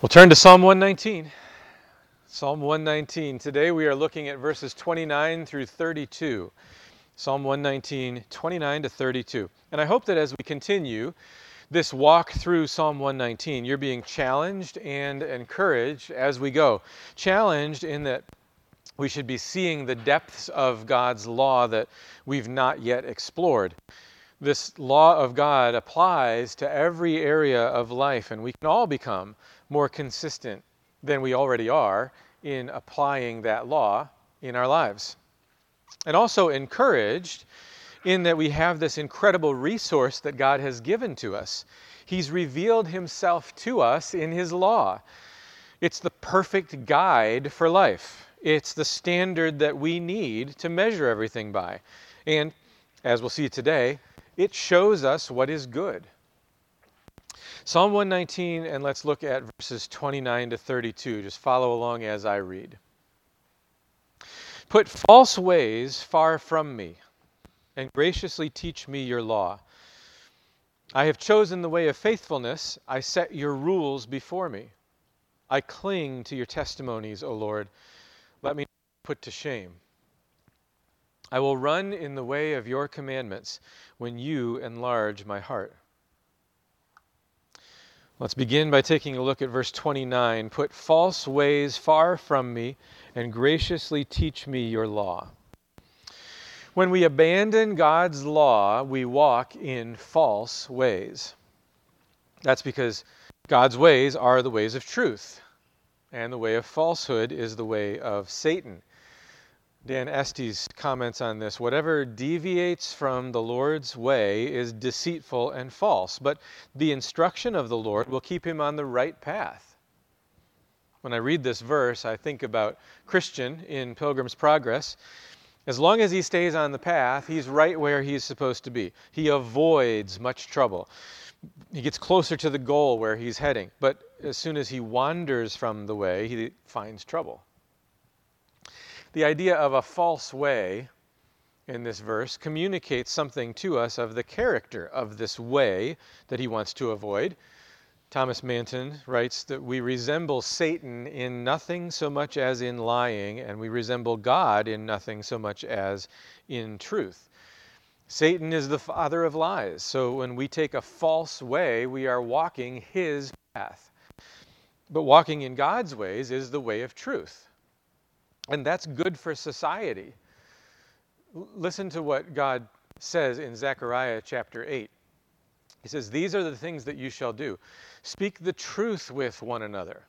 We'll turn to Psalm 119. Psalm 119. Today we are looking at verses 29 through 32. Psalm 119, 29 to 32. And I hope that as we continue this walk through Psalm 119, you're being challenged and encouraged as we go. Challenged in that we should be seeing the depths of God's law that we've not yet explored. This law of God applies to every area of life, and we can all become more consistent than we already are in applying that law in our lives. And also encouraged in that we have this incredible resource that God has given to us. He's revealed Himself to us in His law. It's the perfect guide for life, it's the standard that we need to measure everything by. And as we'll see today, it shows us what is good. Psalm 119, and let's look at verses 29 to 32. Just follow along as I read. Put false ways far from me, and graciously teach me your law. I have chosen the way of faithfulness. I set your rules before me. I cling to your testimonies, O Lord. Let me not be put to shame. I will run in the way of your commandments when you enlarge my heart. Let's begin by taking a look at verse 29. Put false ways far from me and graciously teach me your law. When we abandon God's law, we walk in false ways. That's because God's ways are the ways of truth, and the way of falsehood is the way of Satan. Dan Estes comments on this whatever deviates from the Lord's way is deceitful and false, but the instruction of the Lord will keep him on the right path. When I read this verse, I think about Christian in Pilgrim's Progress. As long as he stays on the path, he's right where he's supposed to be. He avoids much trouble. He gets closer to the goal where he's heading. But as soon as he wanders from the way, he finds trouble. The idea of a false way in this verse communicates something to us of the character of this way that he wants to avoid. Thomas Manton writes that we resemble Satan in nothing so much as in lying, and we resemble God in nothing so much as in truth. Satan is the father of lies, so when we take a false way, we are walking his path. But walking in God's ways is the way of truth. And that's good for society. L- listen to what God says in Zechariah chapter 8. He says, These are the things that you shall do speak the truth with one another,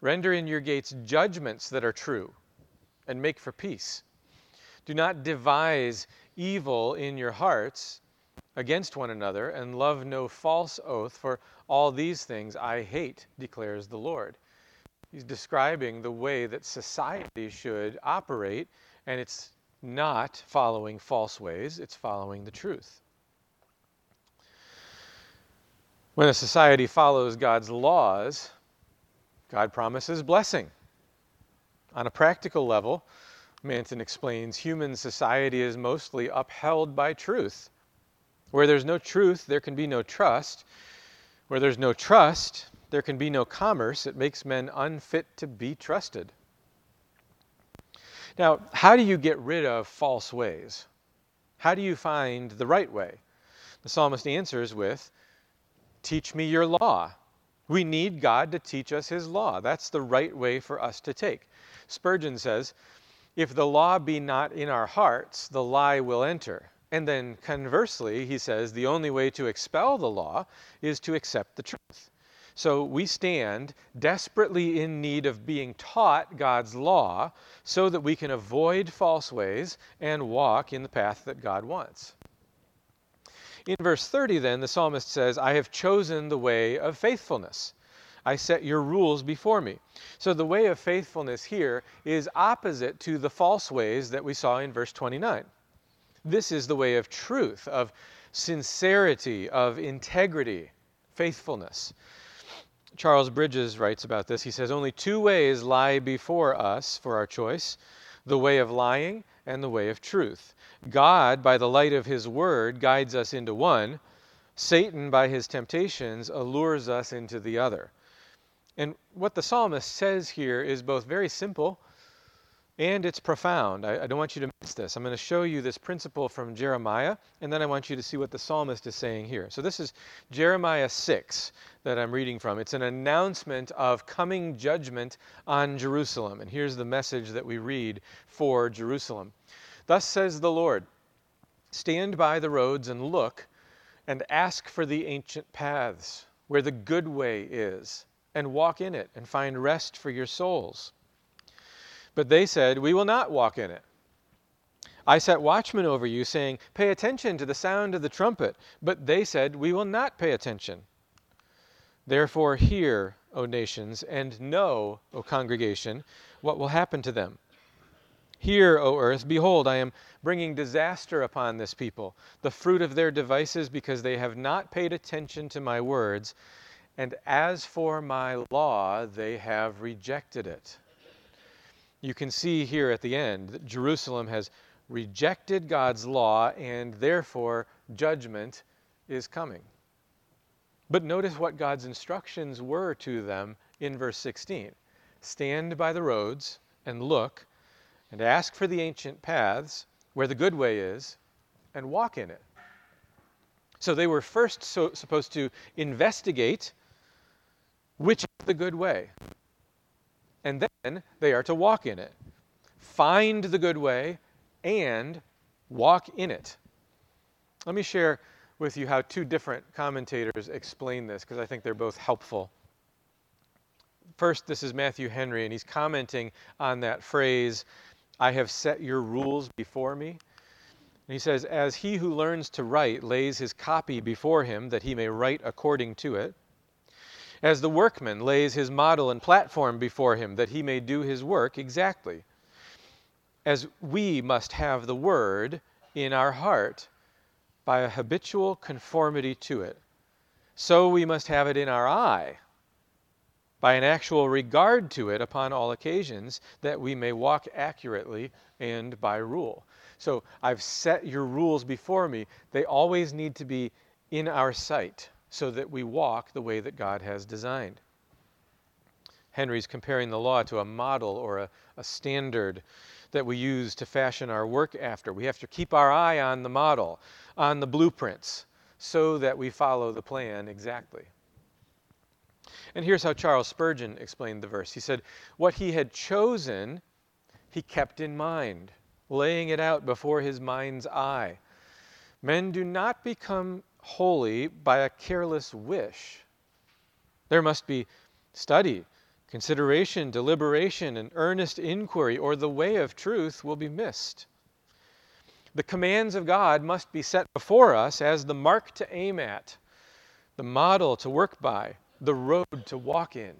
render in your gates judgments that are true, and make for peace. Do not devise evil in your hearts against one another, and love no false oath, for all these things I hate, declares the Lord. He's describing the way that society should operate, and it's not following false ways, it's following the truth. When a society follows God's laws, God promises blessing. On a practical level, Manton explains human society is mostly upheld by truth. Where there's no truth, there can be no trust. Where there's no trust, there can be no commerce. It makes men unfit to be trusted. Now, how do you get rid of false ways? How do you find the right way? The psalmist answers with, Teach me your law. We need God to teach us his law. That's the right way for us to take. Spurgeon says, If the law be not in our hearts, the lie will enter. And then conversely, he says, the only way to expel the law is to accept the truth. So we stand desperately in need of being taught God's law so that we can avoid false ways and walk in the path that God wants. In verse 30, then, the psalmist says, I have chosen the way of faithfulness. I set your rules before me. So the way of faithfulness here is opposite to the false ways that we saw in verse 29. This is the way of truth, of sincerity, of integrity, faithfulness. Charles Bridges writes about this. He says, Only two ways lie before us for our choice the way of lying and the way of truth. God, by the light of His Word, guides us into one. Satan, by his temptations, allures us into the other. And what the psalmist says here is both very simple and it's profound. I, I, don't want you to miss this. I'm going to show you this principle from Jeremiah, and then I want you to see what the psalmist is saying here. So, this is Jeremiah 6 that I'm reading from. It's an announcement of coming judgment on Jerusalem. And here's the message that we read for Jerusalem Thus says the Lord Stand by the roads and look, and ask for the ancient paths, where the good way is, and walk in it, and find rest for your souls. But they said, We will not walk in it. I set watchmen over you, saying, Pay attention to the sound of the trumpet. But they said, We will not pay attention. Therefore, hear, O nations, and know, O congregation, what will happen to them. Hear, O earth, behold, I am bringing disaster upon this people, the fruit of their devices, because they have not paid attention to my words. And as for my law, they have rejected it you can see here at the end that Jerusalem has rejected God's law and therefore judgment is coming. But notice what God's instructions were to them in verse 16 Stand by the roads and look and ask for the ancient paths where the good way is and walk in it. So they were first so, supposed to investigate which is the good way and then they are to walk in it. Find the good way and walk in it. Let me share with you how two different commentators explain this because I think they're both helpful. First, this is Matthew Henry, and he's commenting on that phrase, I have set your rules before me. And he says, As he who learns to write lays his copy before him that he may write according to it, as the workman lays his model and platform before him that he may do his work exactly. As we must have the word in our heart by a habitual conformity to it, so we must have it in our eye by an actual regard to it upon all occasions, that we may walk accurately and by rule. So I've set your rules before me. They always need to be in our sight so that we walk the way that God has designed. Henry's comparing the law to a model or a, a, standard that we use to fashion our work after. We have to keep our eye on the model, on the blueprints, so that we follow the plan exactly. And here's how Charles Spurgeon explained the verse. He said, What he had chosen, he kept in mind, laying it out before his mind's eye. Men do not become holy by a careless wish. There must be study, consideration, deliberation, and earnest inquiry, or the way of truth will be missed. The commands of God must be set before us as the mark to aim at, the model to work by, the road to walk in.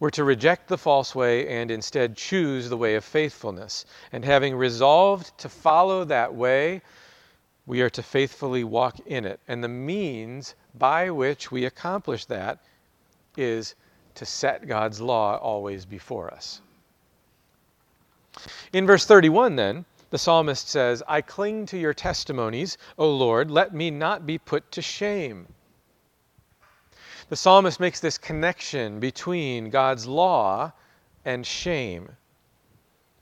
We're to reject the false way and instead choose the way of faithfulness. And having resolved to follow that way, we are to faithfully walk in it. And the means by which we accomplish that is to set God's law always before us. In verse 31, then, the psalmist says, I cling to your testimonies, O Lord, let me not be put to shame. The psalmist makes this connection between God's law and shame.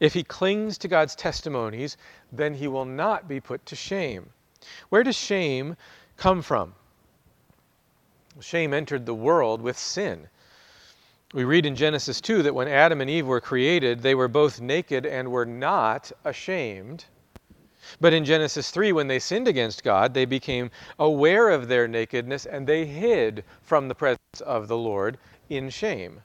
If he clings to God's testimonies, then he will not be put to shame. Where does shame come from? Shame entered the world with sin. We read in Genesis 2 that when Adam and Eve were created, they were both naked and were not ashamed. But in Genesis 3, when they sinned against God, they became aware of their nakedness and they hid from the presence of the Lord in shame.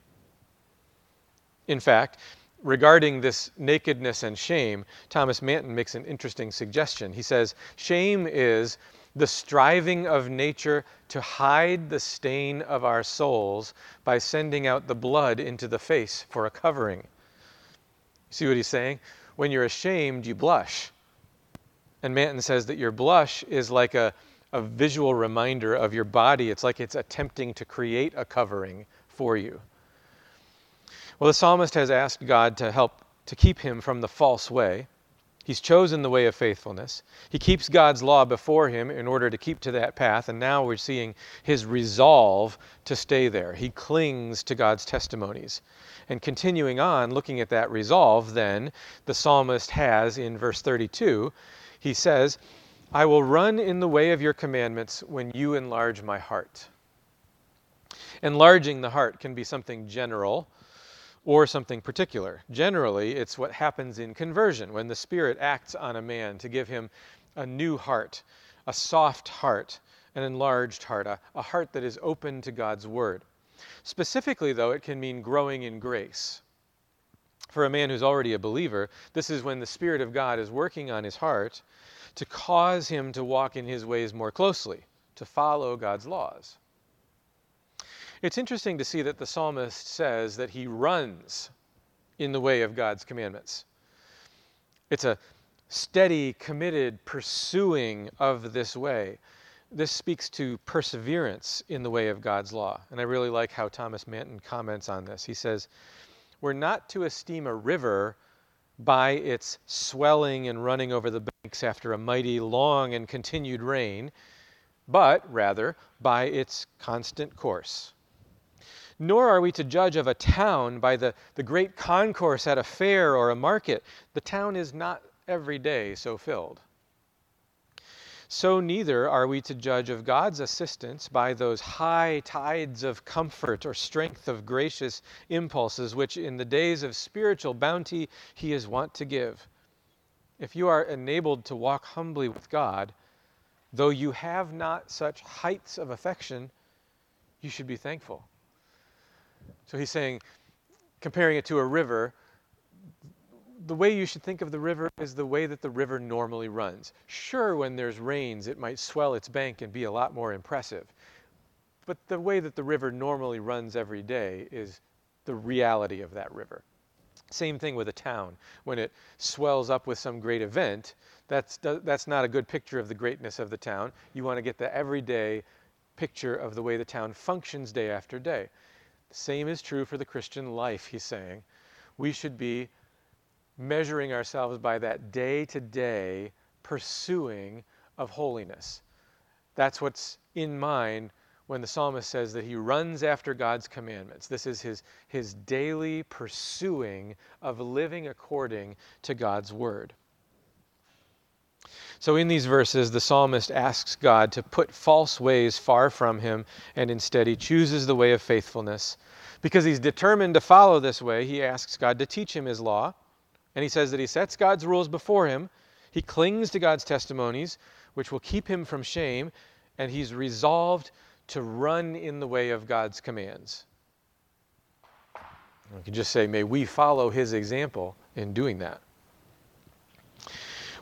In fact, regarding this nakedness and shame, Thomas Manton makes an interesting suggestion. He says, Shame is the striving of nature to hide the stain of our souls by sending out the blood into the face for a covering. See what he's saying? When you're ashamed, you blush. And Manton says that your blush is like a, a visual reminder of your body. It's like it's attempting to create a covering for you. Well, the psalmist has asked God to help to keep him from the false way. He's chosen the way of faithfulness. He keeps God's law before him in order to keep to that path, and now we're seeing his resolve to stay there. He clings to God's testimonies. And continuing on, looking at that resolve, then, the psalmist has in verse 32, he says, I will run in the way of your commandments when you enlarge my heart. Enlarging the heart can be something general or something particular. Generally, it's what happens in conversion when the Spirit acts on a man to give him a new heart, a soft heart, an enlarged heart, a, a heart that is open to God's Word. Specifically, though, it can mean growing in grace. For a man who's already a believer, this is when the Spirit of God is working on his heart to cause him to walk in his ways more closely, to follow God's laws. It's interesting to see that the psalmist says that he runs in the way of God's commandments. It's a steady, committed pursuing of this way. This speaks to perseverance in the way of God's law. And I really like how Thomas Manton comments on this. He says, We're not to esteem a river by its swelling and running over the banks after a mighty, long, and continued rain, but rather by its constant course nor are we to judge of a town by the, the great concourse at a fair or a market. The town is not every day so filled. So neither are we to judge of God's assistance by those high tides of comfort or strength of gracious impulses which in the days of spiritual bounty he is wont to give. If you are enabled to walk humbly with God, though you have not such heights of affection, you should be thankful. So he's saying, comparing it to a river, the way you should think of the river is the way that the river normally runs. Sure, when there's rains, it might swell its bank and be a lot more impressive. But the way that the river normally runs every day is the reality of that river. Same thing with a town. When it swells up with some great event, that's, that's not a good picture of the greatness of the town. You want to get the everyday picture of the way the town functions day after day. The same is true for the Christian life, he's saying. We should be measuring ourselves by that day to day pursuing of holiness. That's what's in mind when the psalmist says that he runs after God's commandments. This is his, his daily pursuing of living according to God's word. So, in these verses, the psalmist asks God to put false ways far from him, and instead he chooses the way of faithfulness. Because he's determined to follow this way, he asks God to teach him his law. And he says that he sets God's rules before him, he clings to God's testimonies, which will keep him from shame, and he's resolved to run in the way of God's commands. We can just say, may we follow his example in doing that.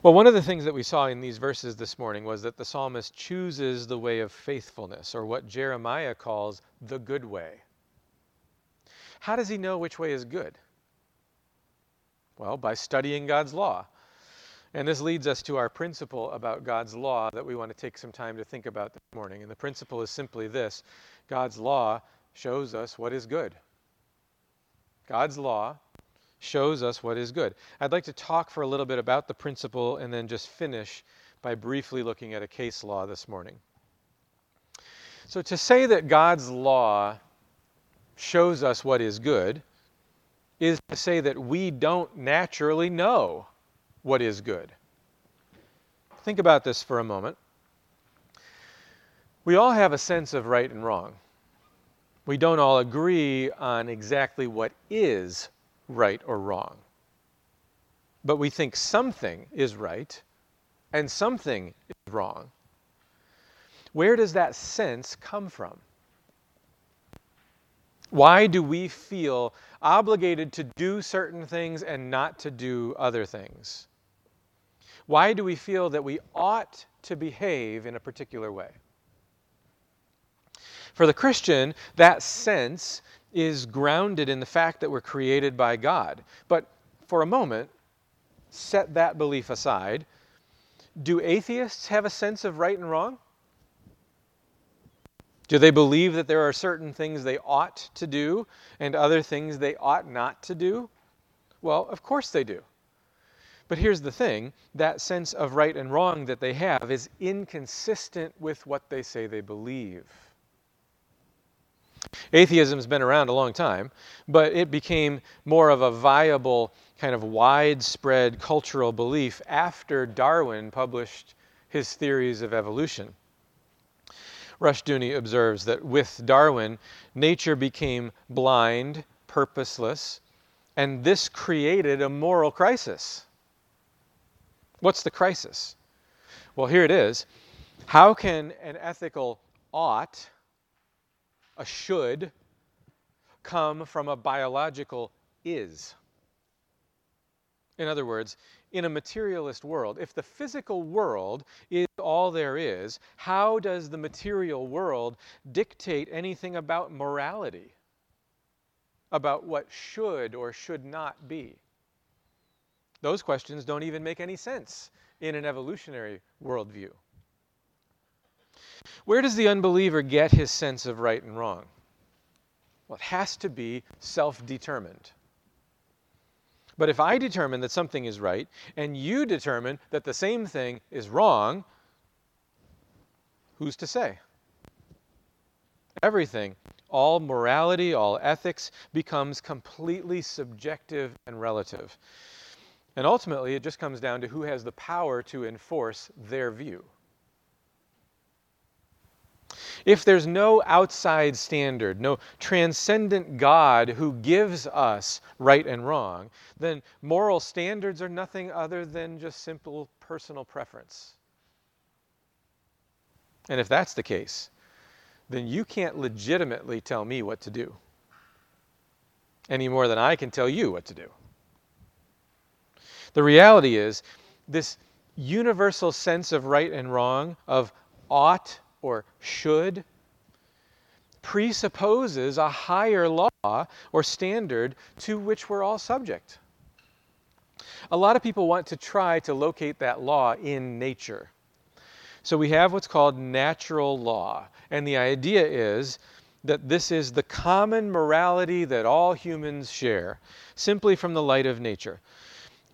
Well, one of the things that we saw in these verses this morning was that the psalmist chooses the way of faithfulness, or what Jeremiah calls the good way. How does he know which way is good? Well, by studying God's law. And this leads us to our principle about God's law that we want to take some time to think about this morning. And the principle is simply this God's law shows us what is good. God's law shows us what is good. I'd like to talk for a little bit about the principle and then just finish by briefly looking at a case law this morning. So, to say that God's law shows us what is good is to say that we don't naturally know what is good. Think about this for a moment. We all have a sense of right and wrong. We don't all agree on exactly what is right or wrong. But we think something is right and something is wrong. Where does that sense come from? Why do we feel obligated to do certain things and not to do other things? Why do we feel that we ought to behave in a particular way? For the Christian, that sense is grounded in the fact that we're created by God. But for a moment, set that belief aside. Do atheists have a sense of right and wrong? Do they believe that there are certain things they ought to do and other things they ought not to do? Well, of course they do. But here's the thing that sense of right and wrong that they have is inconsistent with what they say they believe. Atheism's been around a long time, but it became more of a viable, kind of widespread cultural belief after Darwin published his theories of evolution. Rushdoony observes that with Darwin, nature became blind, purposeless, and this created a moral crisis. What's the crisis? Well, here it is. How can an ethical ought, a should, come from a biological is? In other words, in a materialist world, if the physical world is all there is, how does the material world dictate anything about morality? About what should or should not be? Those questions don't even make any sense in an evolutionary worldview. Where does the unbeliever get his sense of right and wrong? Well, it has to be self determined. But if I determine that something is right and you determine that the same thing is wrong, who's to say? Everything, all morality, all ethics becomes completely subjective and relative. And ultimately, it just comes down to who has the power to enforce their view. If there's no outside standard, no transcendent God who gives us right and wrong, then moral standards are nothing other than just simple personal preference. And if that's the case, then you can't legitimately tell me what to do any more than I can tell you what to do. The reality is, this universal sense of right and wrong, of ought or should, presupposes a higher law or standard to which we're all subject. A lot of people want to try to locate that law in nature. So we have what's called natural law. And the idea is that this is the common morality that all humans share, simply from the light of nature.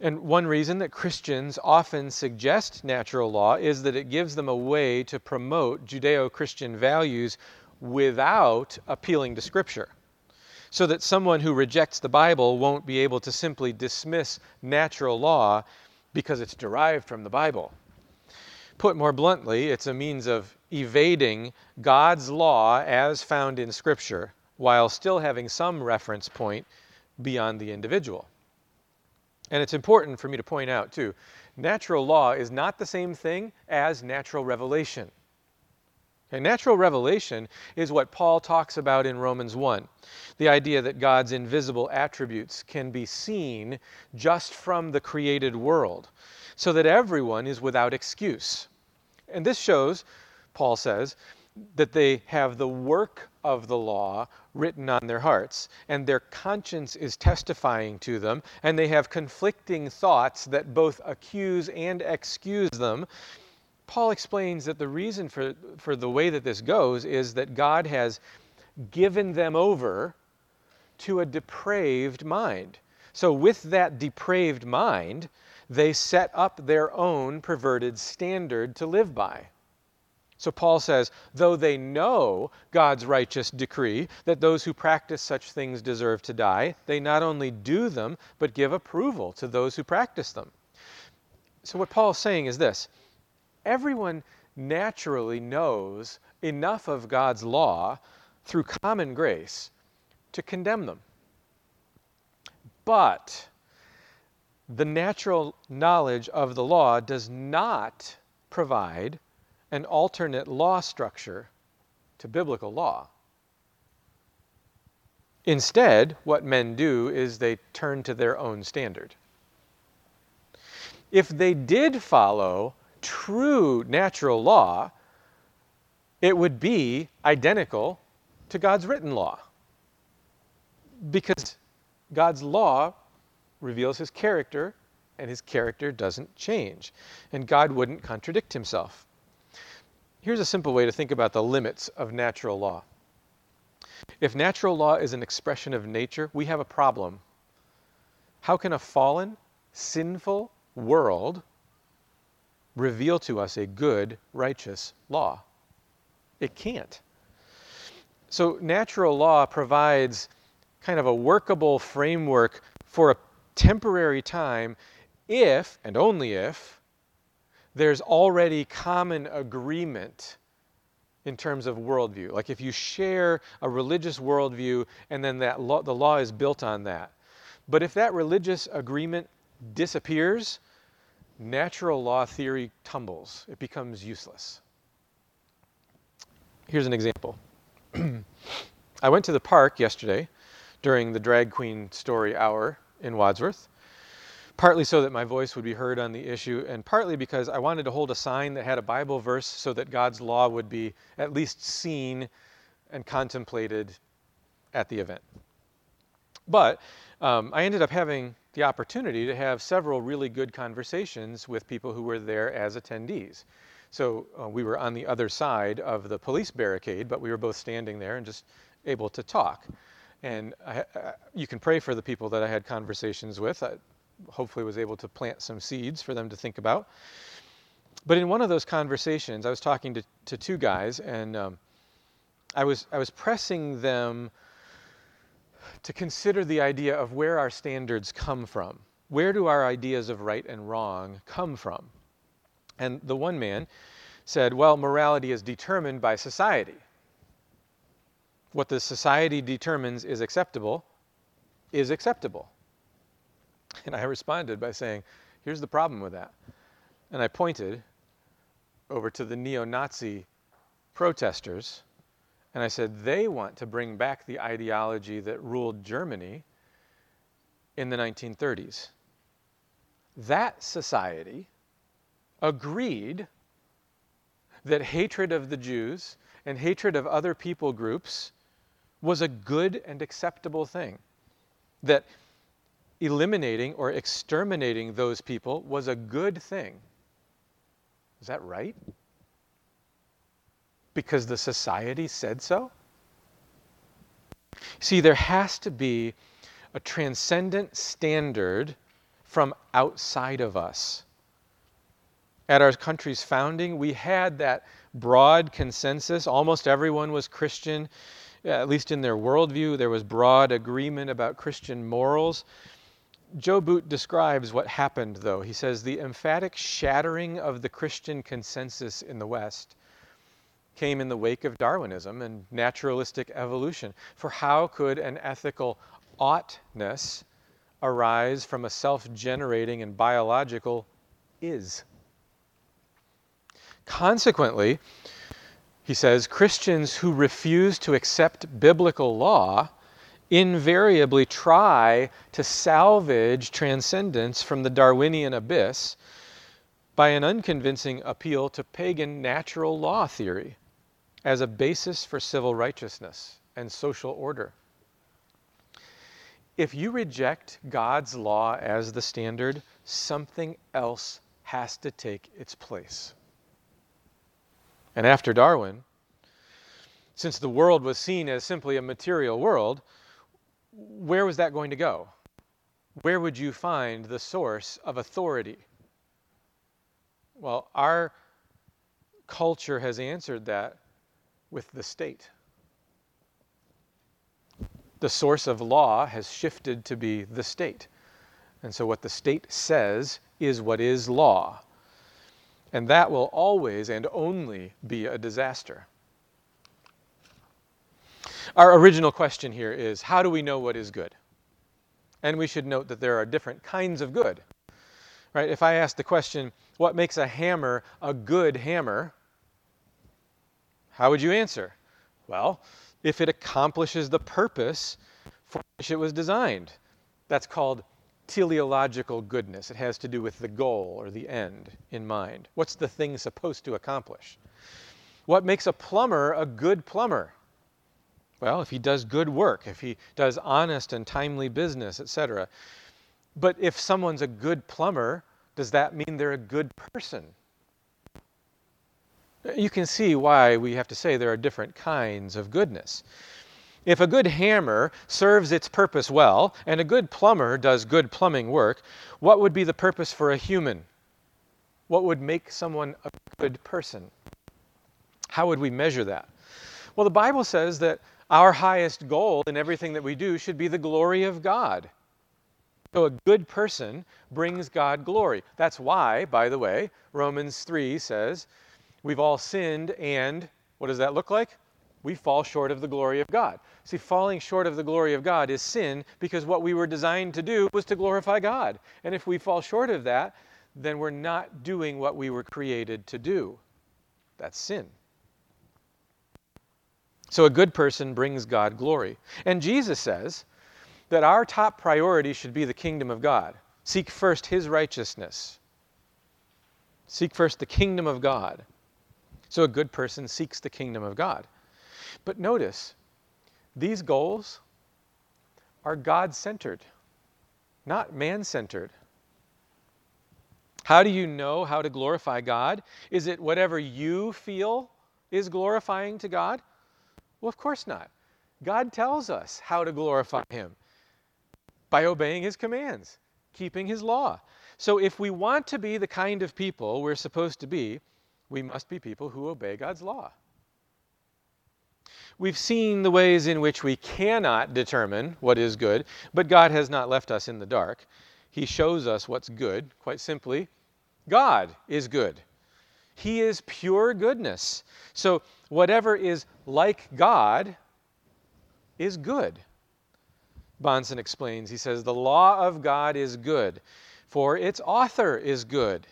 And one reason that Christians often suggest natural law is that it gives them a way to promote Judeo Christian values without appealing to Scripture. So that someone who rejects the Bible won't be able to simply dismiss natural law because it's derived from the Bible. Put more bluntly, it's a means of evading God's law as found in Scripture while still having some reference point beyond the individual. And it's important for me to point out, too, natural law is not the same thing as natural revelation. And natural revelation is what Paul talks about in Romans 1 the idea that God's invisible attributes can be seen just from the created world, so that everyone is without excuse. And this shows, Paul says, that they have the work of the law written on their hearts, and their conscience is testifying to them, and they have conflicting thoughts that both accuse and excuse them. Paul explains that the reason for, for the way that this goes is that God has given them over to a depraved mind. So, with that depraved mind, they set up their own perverted standard to live by. So Paul says, though they know God's righteous decree that those who practice such things deserve to die, they not only do them, but give approval to those who practice them. So what Paul is saying is this everyone naturally knows enough of God's law through common grace to condemn them. But the natural knowledge of the law does not provide an alternate law structure to biblical law. Instead, what men do is they turn to their own standard. If they did follow true natural law, it would be identical to God's written law. Because God's law reveals his character, and his character doesn't change. And God wouldn't contradict himself. Here's a simple way to think about the limits of natural law. If natural law is an expression of nature, we have a problem. How can a fallen, sinful world reveal to us a good, righteous law? It can't. So, natural law provides kind of a workable framework for a temporary time if, and only if, there's already common agreement in terms of worldview. Like if you share a religious worldview and then that law, the law is built on that. But if that religious agreement disappears, natural law theory tumbles. It becomes useless. Here's an example. I went to the park yesterday during the drag queen story hour in Wadsworth partly so that my voice would be heard on the issue, and partly because I wanted to hold a sign that had a Bible verse so that God's law would be at least seen and contemplated at the event. But um, I ended up having the opportunity to have several really good conversations with people who were there as attendees. So uh, we were on the other side of the police barricade, but we were both standing there and just able to talk. And I, uh, you can pray for the people that I had conversations with. I, hopefully was able to plant some seeds for them to think about. But in one of those conversations, I was talking to, to two guys, and um, I, was, I was pressing them to consider the idea of where our standards come from. Where do our ideas of right and wrong come from? And the one man said, Well, morality is determined by society. What the society determines is acceptable is acceptable. And I responded by saying, Here's the problem with that. And I pointed over to the neo Nazi protesters and I said, They want to bring back the ideology that ruled Germany in the 1930s. That society agreed that hatred of the Jews and hatred of other people groups was a good and acceptable thing. That eliminating or exterminating those people was a good thing. Is that right? Because the society said so? See, there has to be a transcendent standard from outside of us. At our country's founding, we had that broad consensus. Almost everyone was Christian, at least in their worldview. There was broad agreement about Christian morals. Joe Boot describes what happened, though. He says the emphatic shattering of the Christian consensus in the West came in the wake of Darwinism and naturalistic evolution. For how could an ethical oughtness arise from a self generating and biological is? Consequently, he says, Christians who refuse to accept biblical law invariably try to salvage transcendence from the Darwinian abyss by an unconvincing appeal to pagan natural law theory as a basis for civil righteousness and social order. If you reject God's law as the standard, something else has to take its place. And after Darwin, since the world was seen as simply a material world, where was that going to go? Where would you find the source of authority? Well, our culture has answered that with the state. The source of law has shifted to be the state. And so, what the state says is what is law. And that will always and only be a disaster. Our original question here is how do we know what is good? And we should note that there are different kinds of good. Right? If I ask the question, what makes a hammer a good hammer? How would you answer? Well, if it accomplishes the purpose for which it was designed. That's called teleological goodness. It has to do with the goal or the end in mind. What's the thing supposed to accomplish? What makes a plumber a good plumber? Well, if he does good work, if he does honest and timely business, etc. But if someone's a good plumber, does that mean they're a good person? You can see why we have to say there are different kinds of goodness. If a good hammer serves its purpose well, and a good plumber does good plumbing work, what would be the purpose for a human? What would make someone a good person? How would we measure that? Well, the Bible says that our highest goal in everything that we do should be the glory of God. So a good person brings God glory. That's why, by the way, Romans 3 says, we've all sinned and what does that look like? We fall short of the glory of God. See, falling short of the glory of God is sin because what we were designed to do was to glorify God. And if we fall short of that, then we're not doing what we were created to do. That's sin. So a good person brings God glory. And Jesus says that our top priority should be the kingdom of God. Seek first his righteousness. Seek first the kingdom of God. So a good person seeks the kingdom of God. But notice, these goals are God centered, not man centered. How do you know how to glorify God? Is it whatever you feel is glorifying to God? Well, of course not. God tells us how to glorify Him by obeying His commands, keeping His law. So if we want to be the kind of people we're supposed to be, we must be people who obey God's law. We've seen the ways in which we cannot determine what is good, but God has not left us in the dark. He shows us what's good, quite simply. God is good. He is pure goodness. So, whatever is like God is good. Bahnsen explains, he says, The law of God is good, for its author is good.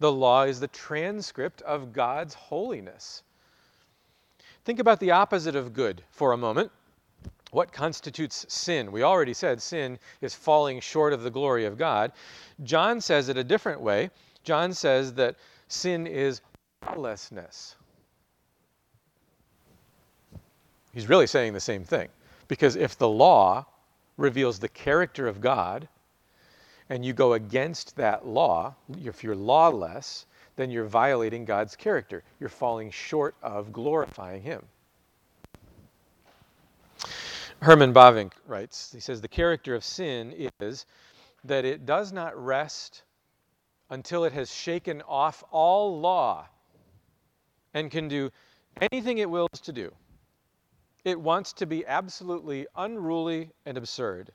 The law is the transcript of God's holiness. Think about the opposite of good for a moment. What constitutes sin? We already said sin is falling short of the glory of God. John says it a different way. John says that sin is lawlessness. He's really saying the same thing. Because if the law reveals the character of God, and you go against that law, if you're lawless, then you're violating God's character. You're falling short of glorifying Him. Herman Bavinck writes, he says, the character of sin is that it does not rest until it has shaken off all law and can do anything it wills to do. It wants to be absolutely unruly and absurd.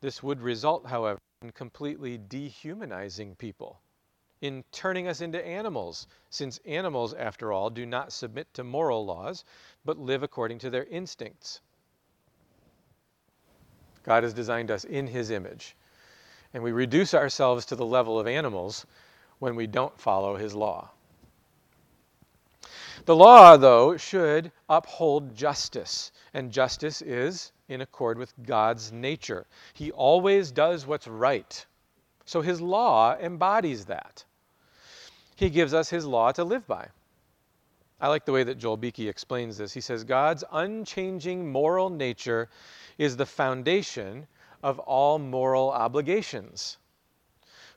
This would result, however, in completely dehumanizing people in turning us into animals, since animals, after all, do not submit to moral laws, but live according to their instincts. God has designed us in His image, and we reduce ourselves to the level of animals when we don't follow His law. The law, though, should uphold justice, and justice is in accord with God's nature. He always does what's right. So his law embodies that. He gives us His law to live by. I like the way that Joel Beeke explains this. He says, God's unchanging moral nature is the foundation of all moral obligations.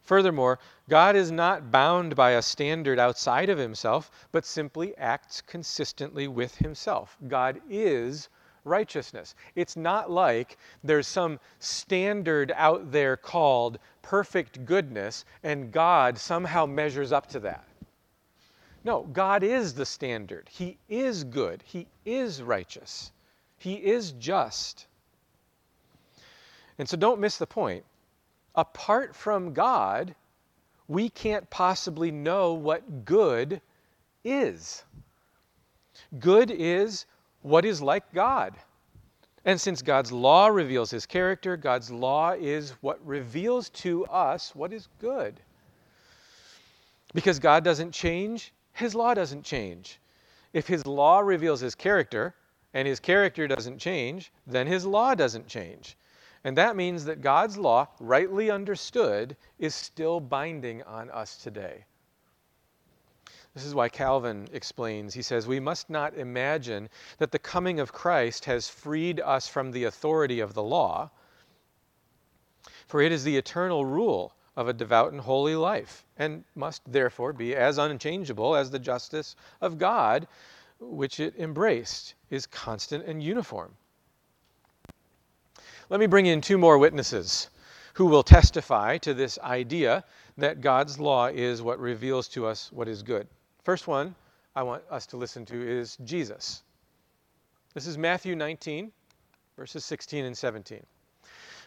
Furthermore, God is not bound by a standard outside of himself, but simply acts consistently with himself. God is righteousness. It's not like there's some standard out there called perfect goodness and God somehow measures up to that. No, God is the standard. He is good. He is righteous. He is just. And so don't miss the point. Apart from God, we can't possibly know what good is. Good is what is like God. And since God's law reveals his character, God's law is what reveals to us what is good. Because God doesn't change, his law doesn't change. If his law reveals his character and his character doesn't change, then his law doesn't change. And that means that God's law, rightly understood, is still binding on us today. This is why Calvin explains. He says, We must not imagine that the coming of Christ has freed us from the authority of the law, for it is the eternal rule of a devout and holy life, and must therefore be as unchangeable as the justice of God which it embraced. is constant and uniform. Let me bring in two more witnesses who will testify to this idea that God's law is what reveals to us what is good. First one I want us to listen to is Jesus. This is Matthew 19, verses 16 and 17.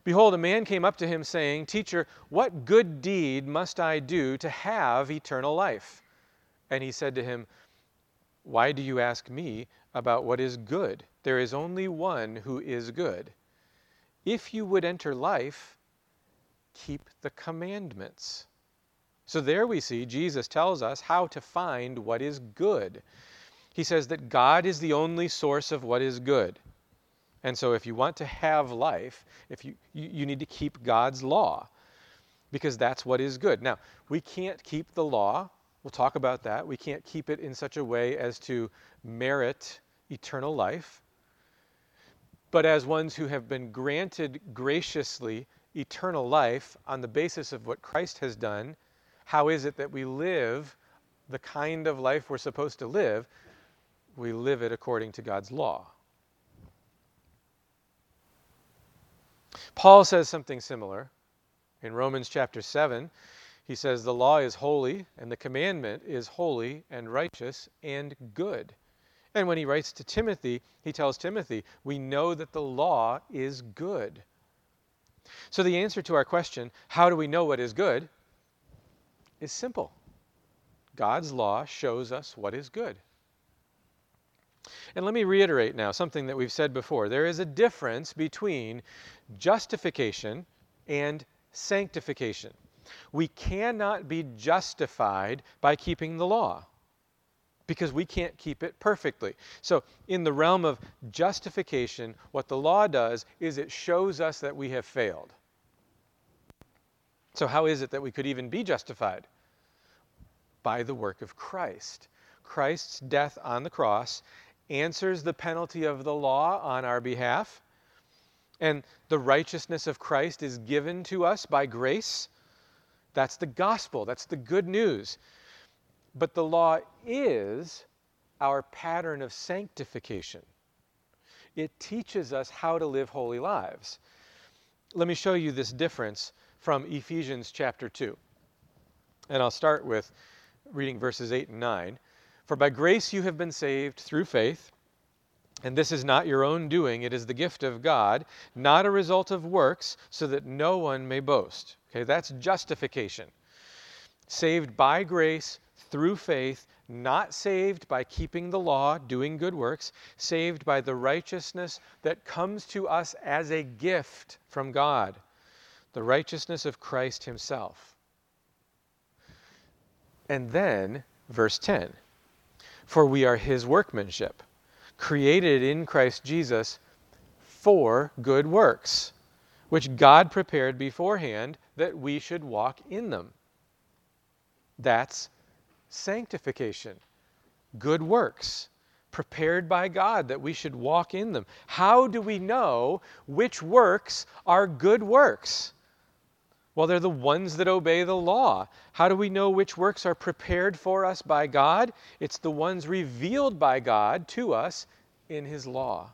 Behold, a man came up to him, saying, Teacher, what good deed must I do to have eternal life? And he said to him, Why do you ask me about what is good? There is only one who is good. If you would enter life, keep the commandments. So there we see Jesus tells us how to find what is good. He says that God is the only source of what is good. And so if you want to have life, if you, you, you, need to keep God's law because that's what is good. Now, we can't keep the law. We'll talk about that. We can't keep it in such a way as to merit eternal life. But as ones who have been granted graciously eternal life on the basis of what Christ has done, how is it that we live the kind of life we're supposed to live? We live it according to God's law. Paul says something similar in Romans chapter 7. He says, The law is holy, and the commandment is holy and righteous and good. And when he writes to Timothy, he tells Timothy, We know that the law is good. So the answer to our question, How do we know what is good? is simple. God's law shows us what is good. And let me reiterate now something that we've said before. There is a difference between justification and sanctification. We cannot be justified by keeping the law because we can't keep it perfectly. So, in the realm of justification, what the law does is it shows us that we have failed. So, how is it that we could even be justified? By the work of Christ. Christ's death on the cross answers the penalty of the law on our behalf, and the righteousness of Christ is given to us by grace. That's the gospel, that's the good news. But the law is our pattern of sanctification. It teaches us how to live holy lives. Let me show you this difference from Ephesians chapter 2. And I'll start with reading verses 8 and 9. For by grace you have been saved through faith, and this is not your own doing, it is the gift of God, not a result of works, so that no one may boast. Okay, that's justification. Saved by grace through faith, not saved by keeping the law, doing good works, saved by the righteousness that comes to us as a gift from God, the righteousness of Christ Himself. And then, verse 10 for we are his workmanship, created in Christ Jesus for good works, which God prepared beforehand that we should walk in them. That's sanctification, good works prepared by God that we should walk in them. How do we know which works are good works? Well, they're the ones that obey the law. How do we know which works are prepared for us by God? It's the ones revealed by God to us in His law.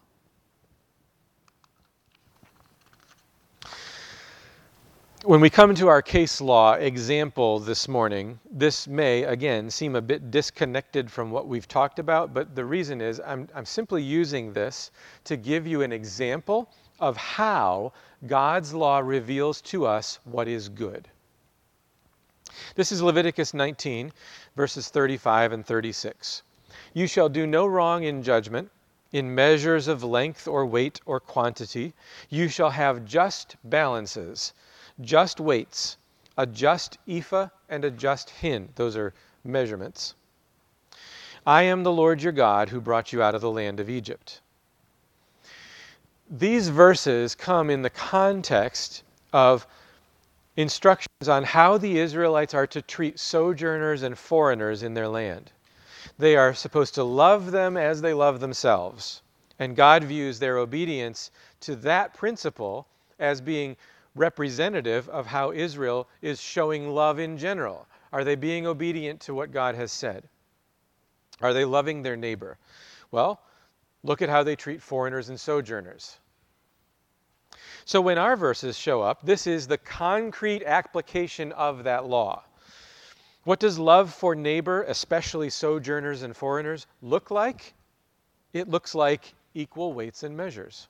When we come to our case law example this morning, this may, again, seem a bit disconnected from what we've talked about, but the reason is I'm, I'm simply using this to give you an example of how God's law reveals to us what is good. This is Leviticus 19, verses 35 and 36. You shall do no wrong in judgment, in measures of length or weight or quantity. You shall have just balances, just weights, a just ephah and a just hin. Those are measurements. I am the Lord your God who brought you out of the land of Egypt these verses come in the context of instructions on how the Israelites are to treat sojourners and foreigners in their land. They are supposed to love them as they love themselves. And God views their obedience to that principle as being representative of how Israel is showing love in general. Are they being obedient to what God has said? Are they loving their neighbor? Well, Look at how they treat foreigners and sojourners. So when our verses show up, this is the concrete application of that law. What does love for neighbor, especially sojourners and foreigners, look like? It looks like equal weights and measures.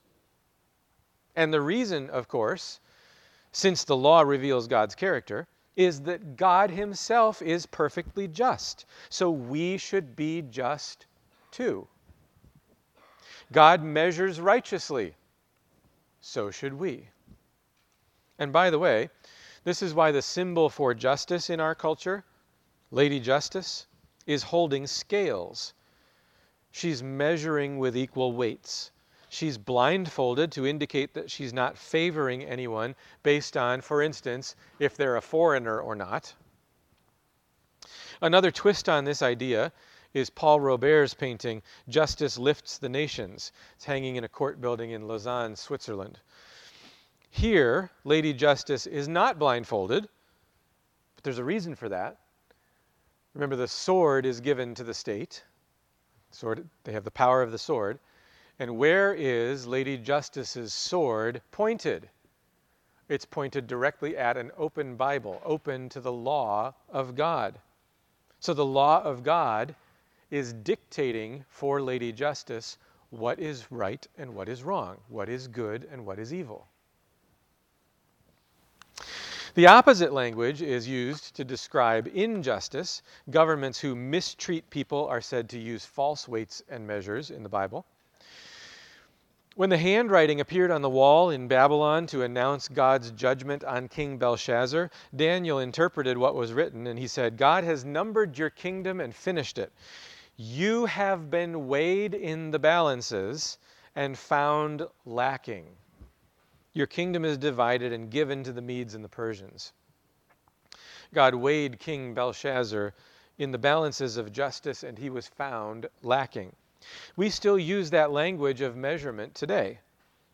And the reason, of course, since the law reveals God's character, is that God Himself is perfectly just. So we should be just too. God measures righteously. So should we. And by the way, this is why the symbol for justice in our culture, Lady Justice, is holding scales. She's measuring with equal weights. She's blindfolded to indicate that she's not favoring anyone based on, for instance, if they're a foreigner or not. Another twist on this idea is Paul Robert's painting, Justice Lifts the Nations. It's hanging in a court building in Lausanne, Switzerland. Here, Lady Justice is not blindfolded, but there's a reason for that. Remember, the sword is given to the state. Sword, they have the power of the sword. And where is Lady Justice's sword pointed? It's pointed directly at an open Bible, open to the law of God. So the law of God is dictating for Lady Justice what is right and what is wrong, what is good and what is evil. The opposite language is used to describe injustice. Governments who mistreat people are said to use false weights and measures in the Bible. When the handwriting appeared on the wall in Babylon to announce God's judgment on King Belshazzar, Daniel interpreted what was written and he said, God has numbered your kingdom and finished it. You have been weighed in the balances and found lacking. Your kingdom is divided and given to the Medes and the Persians. God weighed King Belshazzar in the balances of justice and he was found lacking. We still use that language of measurement today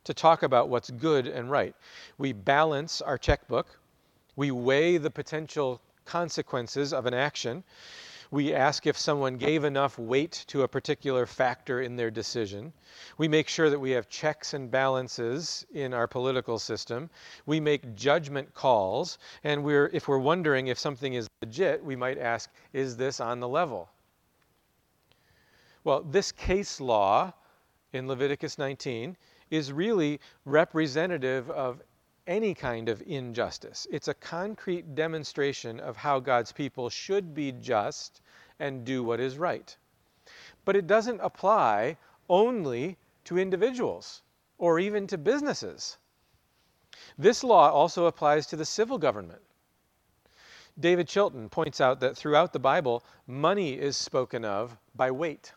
to talk about what's good and right. We balance our checkbook, we weigh the potential consequences of an action, we ask if someone gave enough weight to a particular factor in their decision. We make sure that we have checks and balances in our political system. We make judgment calls, and we're, if we're wondering if something is legit, we might ask, is this on the level? Well, this case law in Leviticus 19 is really representative of any kind of injustice. It's a concrete demonstration of how God's people should be just and do what is right. But it doesn't apply only to individuals or even to businesses. This law also applies to the civil government. David Chilton points out that throughout the Bible, money is spoken of by weight.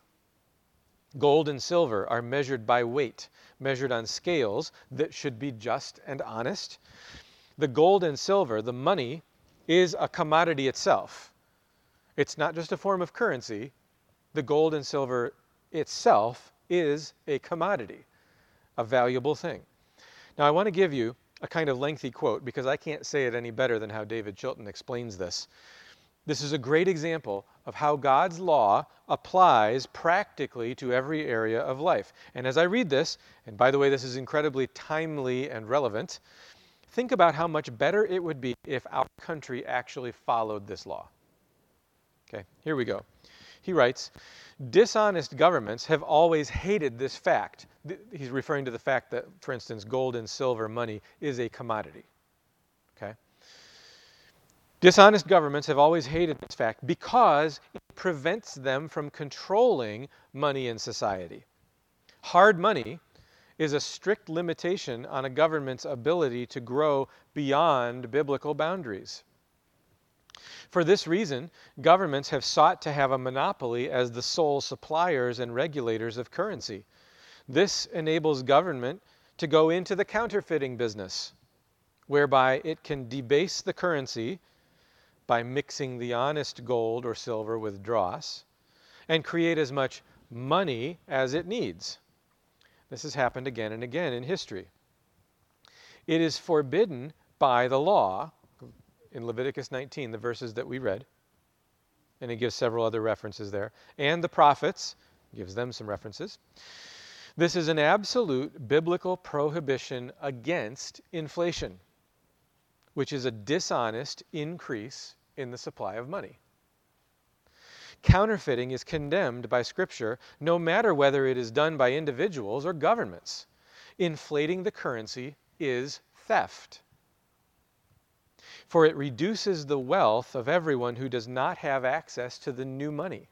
Gold and silver are measured by weight, measured on scales that should be just and honest. The gold and silver, the money, is a commodity itself. It's not just a form of currency. The gold and silver itself is a commodity, a valuable thing. Now, I want to give you a kind of lengthy quote because I can't say it any better than how David Chilton explains this. This is a great example of how God's law applies practically to every area of life. And as I read this, and by the way, this is incredibly timely and relevant, think about how much better it would be if our country actually followed this law. Okay, here we go. He writes Dishonest governments have always hated this fact. He's referring to the fact that, for instance, gold and silver money is a commodity. Dishonest governments have always hated this fact because it prevents them from controlling money in society. Hard money is a strict limitation on a government's ability to grow beyond biblical boundaries. For this reason, governments have sought to have a monopoly as the sole suppliers and regulators of currency. This enables government to go into the counterfeiting business, whereby it can debase the currency by mixing the honest gold or silver with dross and create as much money as it needs. This has happened again and again in history. It is forbidden by the law in Leviticus 19, the verses that we read, and it gives several other references there, and the prophets, gives them some references. This is an absolute biblical prohibition against inflation, which is a dishonest increase in the supply of money. Counterfeiting is condemned by Scripture no matter whether it is done by individuals or governments. Inflating the currency is theft. For it reduces the wealth of everyone who does not have access to the new money.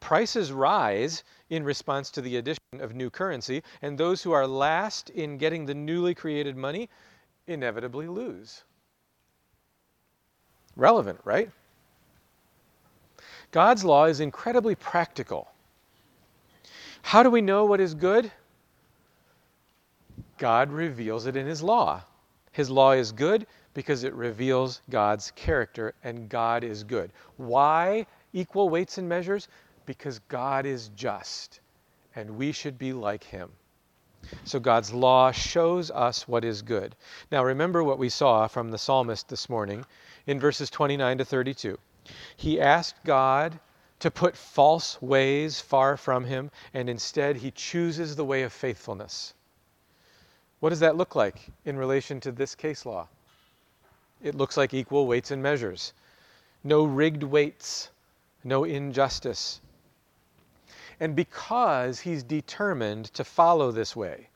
Prices rise in response to the addition of new currency, and those who are last in getting the newly created money inevitably lose. Relevant, right? God's law is incredibly practical. How do we know what is good? God reveals it in His law. His law is good because it reveals God's character, and God is good. Why equal weights and measures? Because God is just, and we should be like Him. So God's law shows us what is good. Now remember what we saw from the psalmist this morning in verses 29 to 32. He asked God to put false ways far from him, and instead he chooses the way of faithfulness. What does that look like in relation to this case law? It looks like equal weights and measures. No rigged weights, no injustice. And because he's determined to follow this way,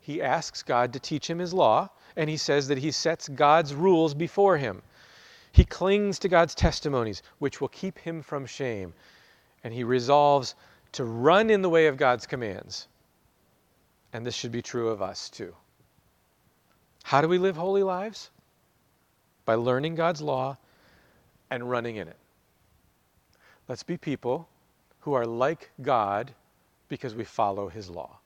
he asks God to teach him his law, and he says that he sets God's rules before him. He clings to God's testimonies, which will keep him from shame. And he resolves to run in the way of God's commands. And this should be true of us too. How do we live holy lives? By learning God's law and running in it. Let's be people who are like God because we follow his law.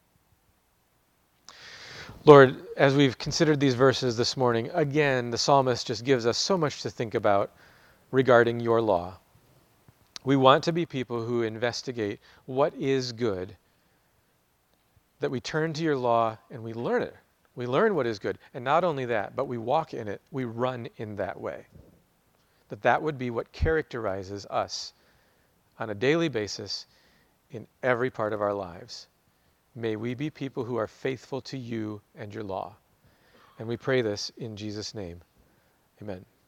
Lord, as we've considered these verses this morning, again, the psalmist just gives us so much to think about regarding your law. We want to be people who investigate what is good, that we turn to your law and we learn it. We learn what is good. And not only that, but we walk in it, we run in that way. That that would be what characterizes us on a daily basis in every part of our lives. May we be people who are faithful to you and your law. And we pray this in Jesus' name. Amen.